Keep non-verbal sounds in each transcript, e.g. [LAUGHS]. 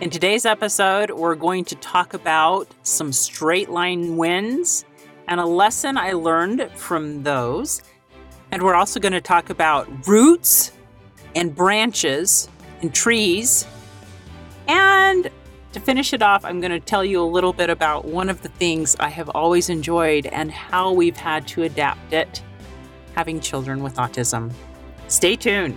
In today's episode, we're going to talk about some straight line winds and a lesson I learned from those. And we're also going to talk about roots and branches and trees. And to finish it off, I'm going to tell you a little bit about one of the things I have always enjoyed and how we've had to adapt it having children with autism. Stay tuned.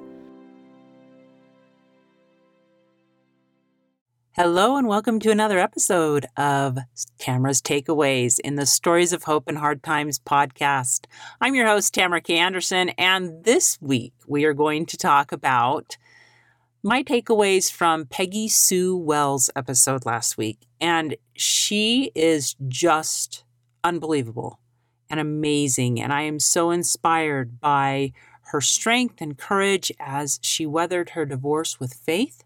Hello, and welcome to another episode of Tamara's Takeaways in the Stories of Hope and Hard Times podcast. I'm your host, Tamara K. Anderson, and this week we are going to talk about my takeaways from Peggy Sue Wells' episode last week. And she is just unbelievable and amazing. And I am so inspired by her strength and courage as she weathered her divorce with faith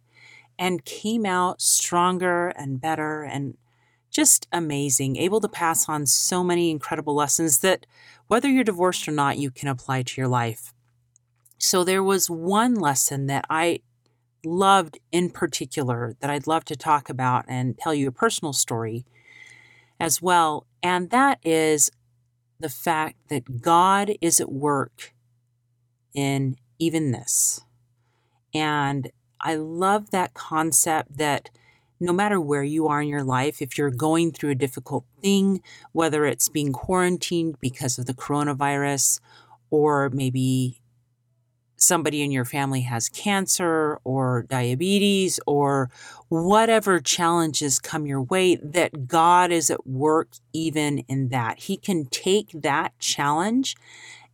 and came out stronger and better and just amazing, able to pass on so many incredible lessons that whether you're divorced or not, you can apply to your life. So there was one lesson that I loved in particular that I'd love to talk about and tell you a personal story as well. And that is the fact that God is at work in even this. And I love that concept that no matter where you are in your life, if you're going through a difficult thing, whether it's being quarantined because of the coronavirus, or maybe somebody in your family has cancer or diabetes or whatever challenges come your way, that God is at work even in that. He can take that challenge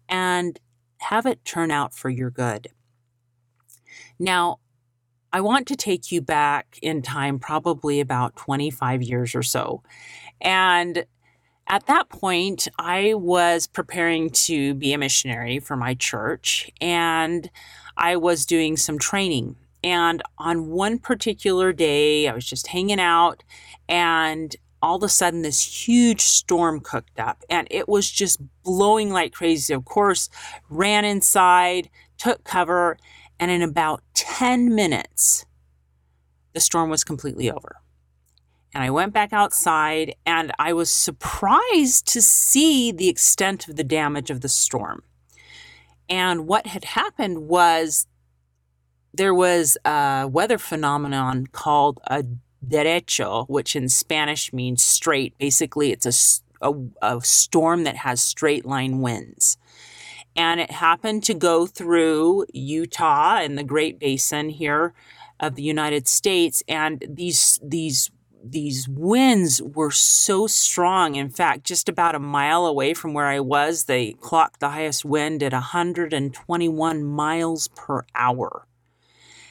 and have it turn out for your good. Now, I want to take you back in time, probably about 25 years or so. And at that point, I was preparing to be a missionary for my church and I was doing some training. And on one particular day, I was just hanging out and all of a sudden this huge storm cooked up and it was just blowing like crazy. Of course, ran inside, took cover, and in about 10 minutes, the storm was completely over. And I went back outside and I was surprised to see the extent of the damage of the storm. And what had happened was there was a weather phenomenon called a derecho, which in Spanish means straight. Basically, it's a, a, a storm that has straight line winds and it happened to go through Utah and the Great Basin here of the United States and these these these winds were so strong. In fact, just about a mile away from where I was, they clocked the highest wind at 121 miles per hour.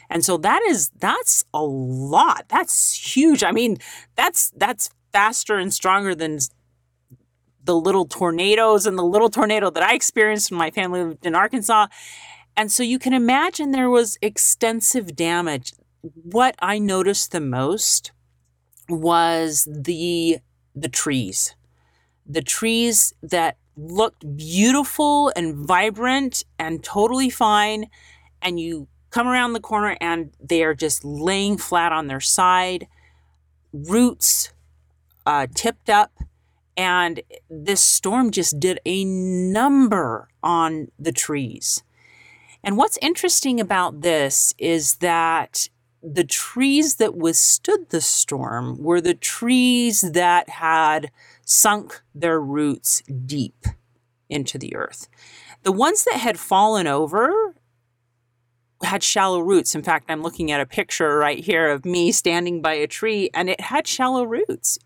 And so that is that's a lot. That's huge. I mean, that's that's faster and stronger than the little tornadoes and the little tornado that I experienced when my family lived in Arkansas. And so you can imagine there was extensive damage. What I noticed the most was the the trees. The trees that looked beautiful and vibrant and totally fine and you come around the corner and they are just laying flat on their side, roots uh, tipped up, and this storm just did a number on the trees. And what's interesting about this is that the trees that withstood the storm were the trees that had sunk their roots deep into the earth. The ones that had fallen over had shallow roots. In fact, I'm looking at a picture right here of me standing by a tree and it had shallow roots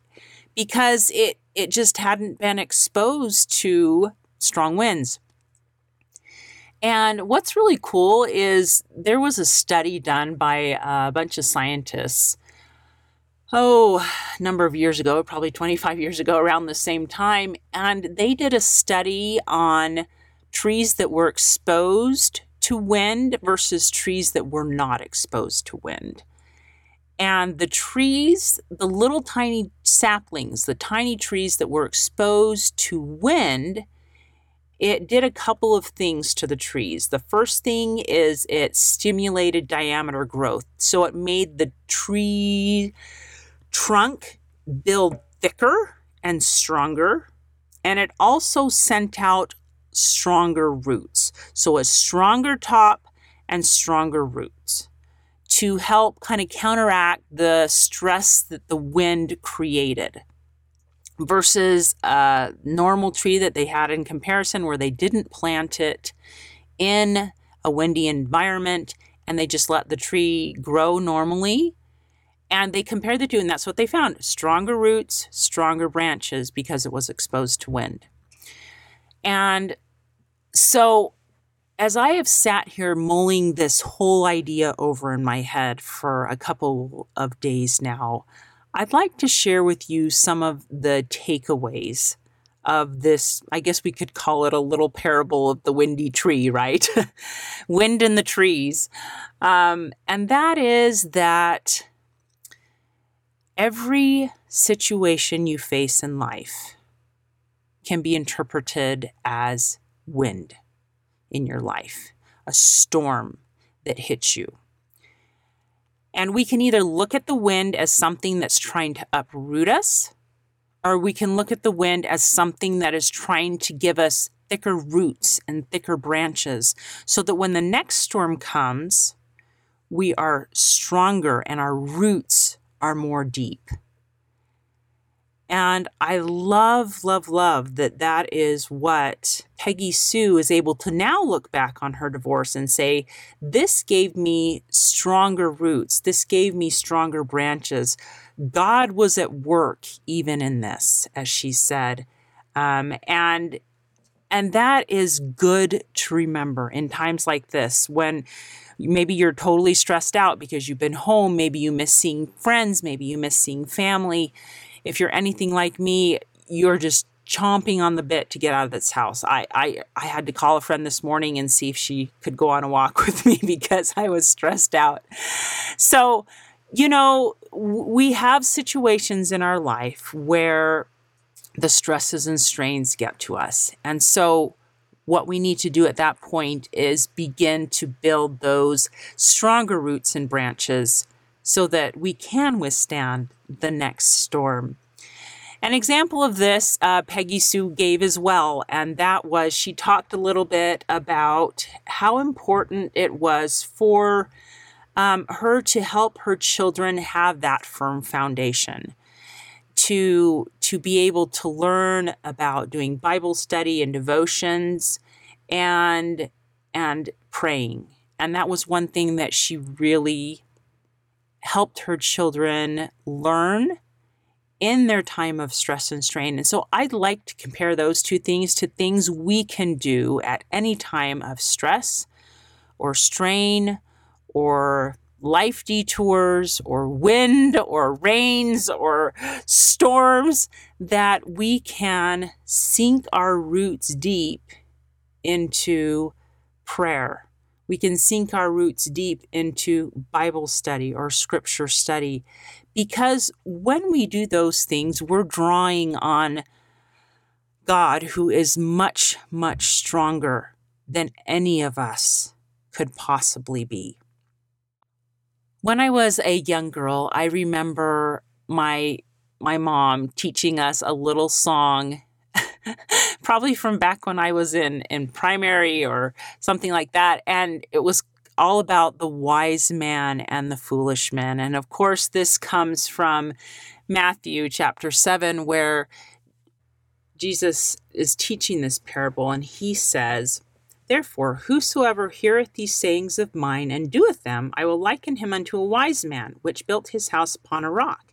because it it just hadn't been exposed to strong winds. And what's really cool is there was a study done by a bunch of scientists oh, a number of years ago, probably 25 years ago, around the same time. And they did a study on trees that were exposed to wind versus trees that were not exposed to wind. And the trees, the little tiny saplings, the tiny trees that were exposed to wind, it did a couple of things to the trees. The first thing is it stimulated diameter growth. So it made the tree trunk build thicker and stronger. And it also sent out stronger roots. So a stronger top and stronger roots to help kind of counteract the stress that the wind created versus a normal tree that they had in comparison where they didn't plant it in a windy environment and they just let the tree grow normally. And they compared the two and that's what they found stronger roots stronger branches because it was exposed to wind. And so as I have sat here mulling this whole idea over in my head for a couple of days now, I'd like to share with you some of the takeaways of this. I guess we could call it a little parable of the windy tree, right? [LAUGHS] Wind in the trees. Um, and that is that every situation you face in life can be interpreted as wind in your life, a storm that hits you. And we can either look at the wind as something that's trying to uproot us, or we can look at the wind as something that is trying to give us thicker roots and thicker branches so that when the next storm comes, we are stronger and our roots are more deep. And I love, love, love that that is what Peggy Sue is able to now look back on her divorce and say, This gave me stronger roots. This gave me stronger branches. God was at work even in this, as she said. Um, and and that is good to remember in times like this when maybe you're totally stressed out because you've been home, maybe you miss seeing friends, maybe you miss seeing family if you're anything like me, you're just chomping on the bit to get out of this house. I, I, I had to call a friend this morning and see if she could go on a walk [LAUGHS] with me because I was stressed out. So, you know, we have situations in our life where the stresses and strains get to us. And so, what we need to do at that point is begin to build those stronger roots and branches so that we can withstand the next storm. An example of this, uh, Peggy Sue gave as well, and that was she talked a little bit about how important it was for um, her to help her children have that firm foundation to to be able to learn about doing bible study and devotions and and praying and that was one thing that she really helped her children learn in their time of stress and strain. And so I'd like to compare those two things to things we can do at any time of stress or strain or life detours or wind or rains or storms that we can sink our roots deep into prayer we can sink our roots deep into Bible study or scripture study because when we do those things, we're drawing on God, who is much, much stronger than any of us could possibly be. When I was a young girl, I remember my my mom teaching us a little song [LAUGHS] probably from back when I was in in primary or something like that and it was all about the wise man and the foolish man and of course this comes from Matthew chapter 7 where Jesus is teaching this parable and he says Therefore, whosoever heareth these sayings of mine and doeth them, I will liken him unto a wise man, which built his house upon a rock.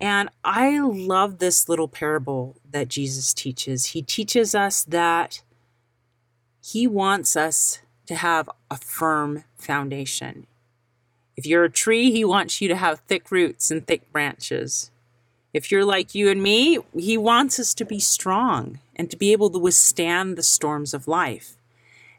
And I love this little parable that Jesus teaches. He teaches us that he wants us to have a firm foundation. If you're a tree, he wants you to have thick roots and thick branches. If you're like you and me, he wants us to be strong and to be able to withstand the storms of life.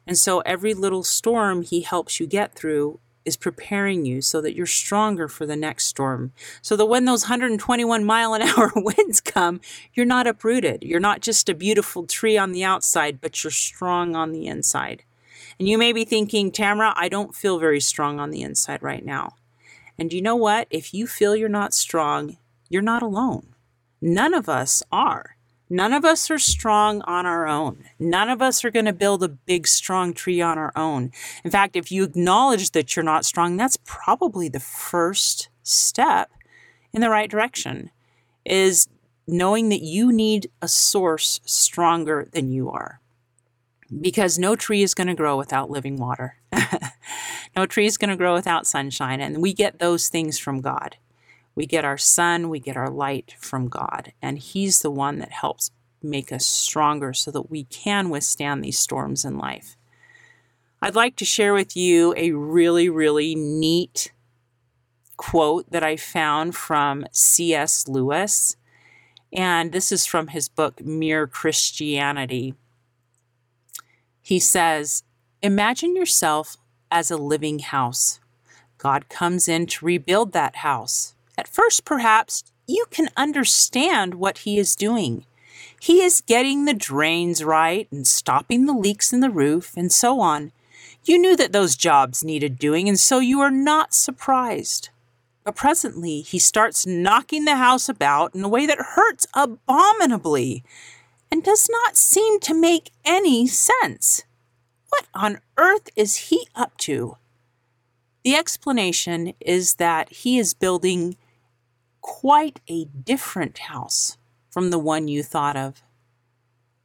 And so every little storm he helps you get through is preparing you so that you're stronger for the next storm. So that when those 121 mile an hour [LAUGHS] winds come, you're not uprooted. You're not just a beautiful tree on the outside, but you're strong on the inside. And you may be thinking, Tamara, I don't feel very strong on the inside right now. And you know what? If you feel you're not strong, you're not alone. None of us are. None of us are strong on our own. None of us are going to build a big, strong tree on our own. In fact, if you acknowledge that you're not strong, that's probably the first step in the right direction is knowing that you need a source stronger than you are because no tree is going to grow without living water. [LAUGHS] no tree is going to grow without sunshine. And we get those things from God. We get our sun, we get our light from God. And He's the one that helps make us stronger so that we can withstand these storms in life. I'd like to share with you a really, really neat quote that I found from C.S. Lewis. And this is from his book, Mere Christianity. He says, Imagine yourself as a living house. God comes in to rebuild that house. At first, perhaps, you can understand what He is doing. He is getting the drains right and stopping the leaks in the roof and so on. You knew that those jobs needed doing, and so you are not surprised. But presently, he starts knocking the house about in a way that hurts abominably and does not seem to make any sense. What on earth is he up to? The explanation is that he is building quite a different house from the one you thought of.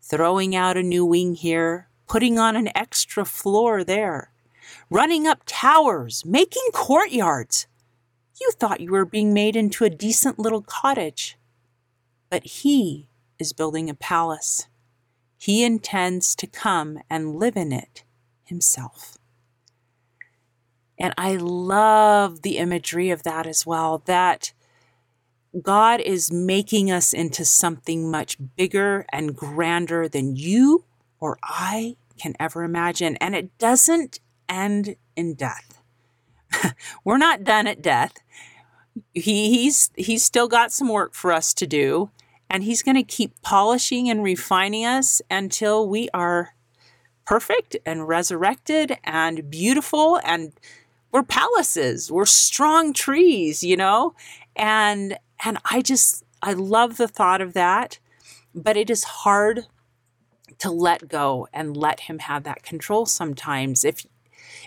Throwing out a new wing here, putting on an extra floor there, running up towers, making courtyards. You thought you were being made into a decent little cottage. But he is building a palace. He intends to come and live in it himself. And I love the imagery of that as well that God is making us into something much bigger and grander than you or I can ever imagine. And it doesn't end in death. [LAUGHS] We're not done at death. He, he's, he's still got some work for us to do. And He's going to keep polishing and refining us until we are perfect and resurrected and beautiful and we're palaces we're strong trees you know and and i just i love the thought of that but it is hard to let go and let him have that control sometimes if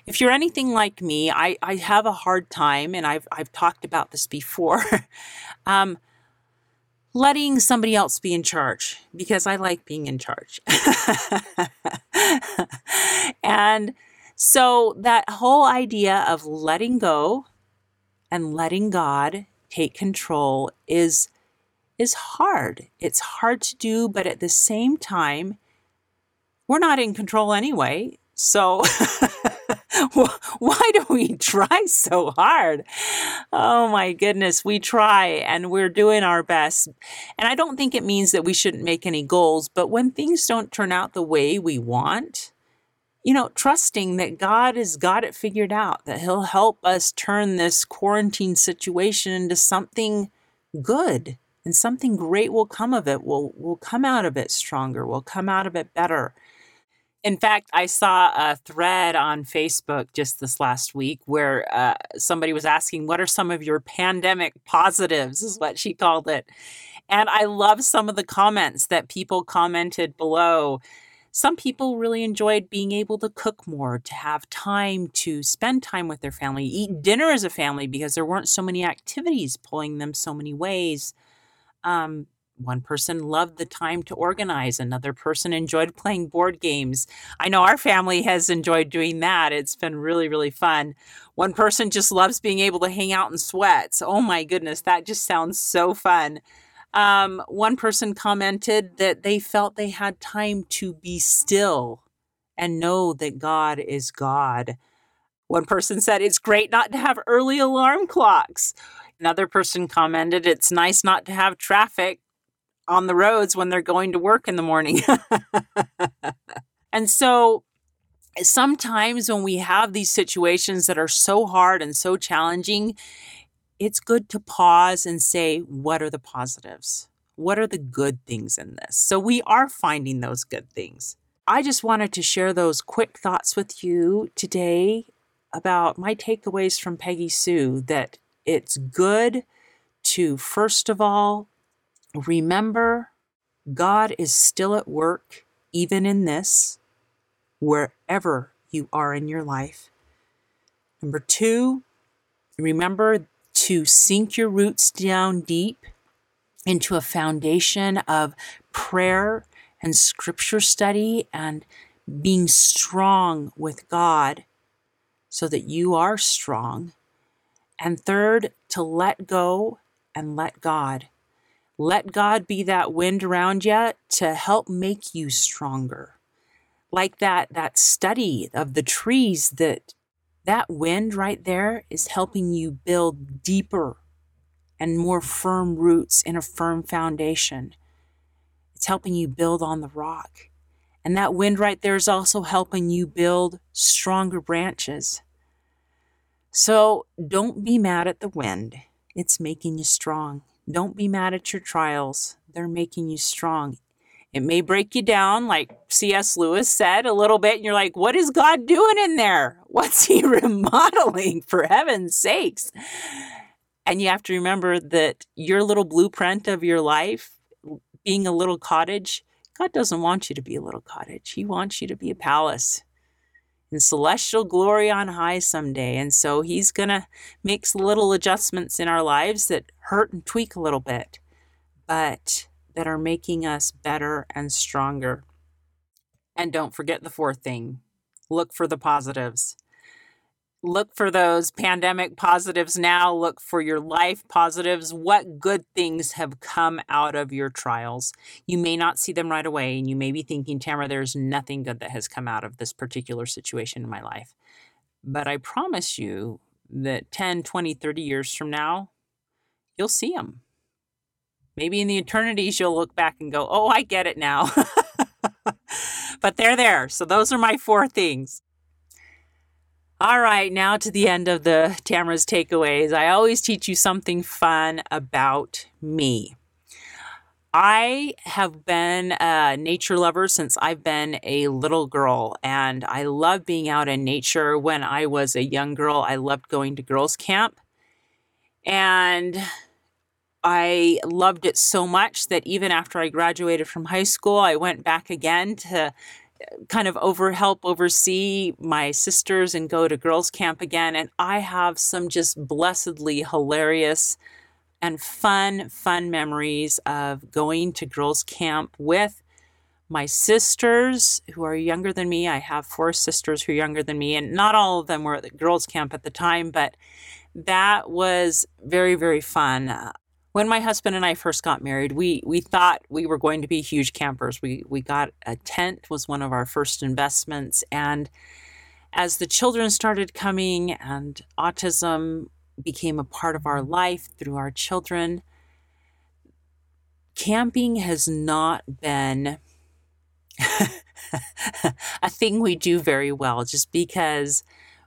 if you're anything like me i i have a hard time and i've i've talked about this before [LAUGHS] um letting somebody else be in charge because I like being in charge. [LAUGHS] and so that whole idea of letting go and letting God take control is is hard. It's hard to do, but at the same time we're not in control anyway. So [LAUGHS] why do we try so hard? Oh my goodness, we try and we're doing our best. And I don't think it means that we shouldn't make any goals, but when things don't turn out the way we want, you know, trusting that God has got it figured out, that He'll help us turn this quarantine situation into something good and something great will come of it. We'll, we'll come out of it stronger, we'll come out of it better. In fact, I saw a thread on Facebook just this last week where uh, somebody was asking, What are some of your pandemic positives? is what she called it. And I love some of the comments that people commented below Some people really enjoyed being able to cook more, to have time to spend time with their family, eat dinner as a family because there weren't so many activities pulling them so many ways. Um, one person loved the time to organize, another person enjoyed playing board games. I know our family has enjoyed doing that. It's been really, really fun. One person just loves being able to hang out in sweats. Oh my goodness, that just sounds so fun. Um, one person commented that they felt they had time to be still and know that God is God. One person said it's great not to have early alarm clocks. Another person commented it's nice not to have traffic on the roads when they're going to work in the morning. [LAUGHS] and so sometimes when we have these situations that are so hard and so challenging, it's good to pause and say, what are the positives? What are the good things in this? So we are finding those good things. I just wanted to share those quick thoughts with you today about my takeaways from Peggy Sue that it's good to, first of all, remember God is still at work, even in this, wherever you are in your life. Number two, remember to sink your roots down deep into a foundation of prayer and scripture study and being strong with God so that you are strong. And third, to let go and let God. Let God be that wind around you to help make you stronger. Like that, that study of the trees that that wind right there is helping you build deeper and more firm roots in a firm foundation. It's helping you build on the rock. And that wind right there is also helping you build stronger branches. So don't be mad at the wind. It's making you strong. Don't be mad at your trials. They're making you strong. It may break you down, like C.S. Lewis said, a little bit, and you're like, what is God doing in there? [LAUGHS] What's he [LAUGHS] remodeling, for heaven's sakes? And you have to remember that your little blueprint of your life, being a little cottage, God doesn't want you to be a little cottage. He wants you to be a palace in celestial glory on high someday. And so He's going to make little adjustments in our lives that hurt and tweak a little bit. But that are making us better and stronger. And don't forget the fourth thing look for the positives. Look for those pandemic positives now. Look for your life positives. What good things have come out of your trials? You may not see them right away, and you may be thinking, Tamara, there's nothing good that has come out of this particular situation in my life. But I promise you that 10, 20, 30 years from now, you'll see them Maybe in the eternities, you'll look back and go, oh, I get it now. [LAUGHS] but they're there. So those are my four things. All right, now to the end of the Tamara's takeaways. I always teach you something fun about me. I have been a nature lover since I've been a little girl, and I love being out in nature. When I was a young girl, I loved going to girls' camp. And I loved it so much that even after I graduated from high school, I went back again to uh, kind of over help oversee my sisters and go to girls camp again and I have some just blessedly hilarious and fun fun memories of going to girls camp with my sisters who are younger than me. I have four sisters who are younger than me and not all of them were at the girls camp at the time, but that was very very fun when my husband and I first got married, we we thought we were going to be huge campers. We we got a tent was one of our first investments and as the children started coming and autism became a part of our life through our children, camping has not been [LAUGHS] a thing we do very well just because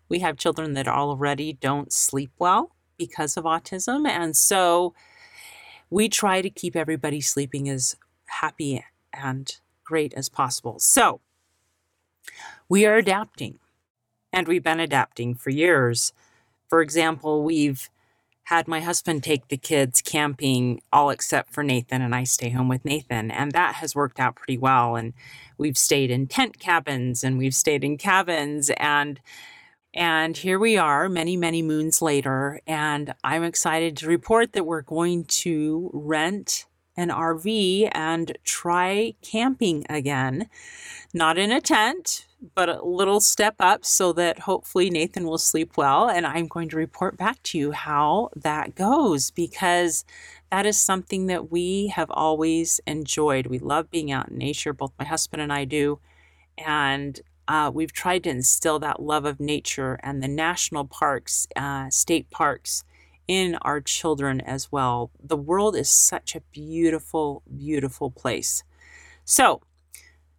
we have children that already don't sleep well because of autism and so we try to keep everybody sleeping as happy and great as possible. So we are adapting, and we've been adapting for years. For example, we've had my husband take the kids camping, all except for Nathan, and I stay home with Nathan. And that has worked out pretty well. And we've stayed in tent cabins and we've stayed in cabins and and here we are many many moons later and i'm excited to report that we're going to rent an rv and try camping again not in a tent but a little step up so that hopefully Nathan will sleep well. And I'm going to report back to you how that goes because that is something that we have always enjoyed. We love being out in nature, both my husband and I do. And uh, we've tried to instill that love of nature and the national parks, uh, state parks in our children as well. The world is such a beautiful, beautiful place. So,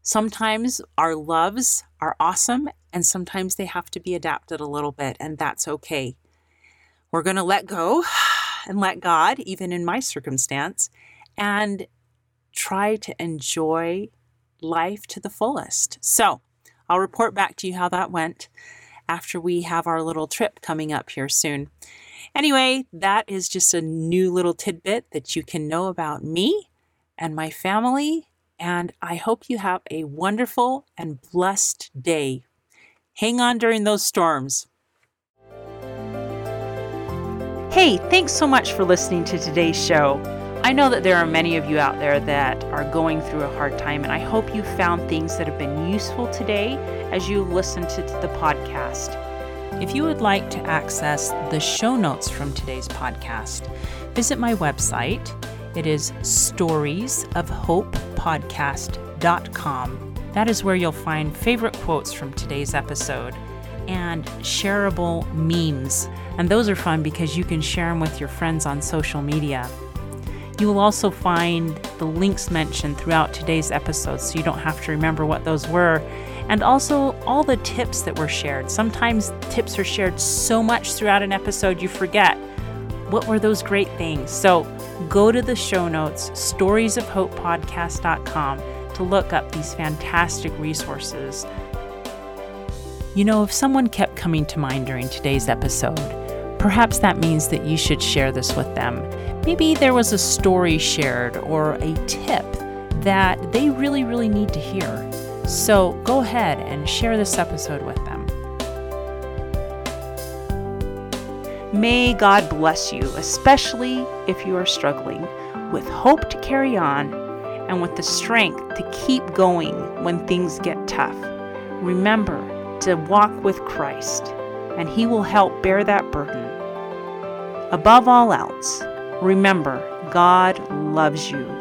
Sometimes our loves are awesome, and sometimes they have to be adapted a little bit, and that's okay. We're going to let go and let God, even in my circumstance, and try to enjoy life to the fullest. So, I'll report back to you how that went after we have our little trip coming up here soon. Anyway, that is just a new little tidbit that you can know about me and my family and I hope you have a wonderful and blessed day. Hang on during those storms. Hey, thanks so much for listening to today's show. I know that there are many of you out there that are going through a hard time, and I hope you found things that have been useful today as you listen to the podcast. If you would like to access the show notes from today's podcast, visit my website it is storiesofhopepodcast.com. That is where you'll find favorite quotes from today's episode and shareable memes. And those are fun because you can share them with your friends on social media. You will also find the links mentioned throughout today's episode so you don't have to remember what those were. And also all the tips that were shared. Sometimes tips are shared so much throughout an episode you forget what were those great things. So go to the show notes, storiesofhopepodcast.com, to look up these fantastic resources. You know, if someone kept coming to mind during today's episode, perhaps that means that you should share this with them. Maybe there was a story shared or a tip that they really, really need to hear. So go ahead and share this episode with them. May God bless you, especially if you are struggling, with hope to carry on and with the strength to keep going when things get tough. Remember to walk with Christ, and He will help bear that burden. Above all else, remember God loves you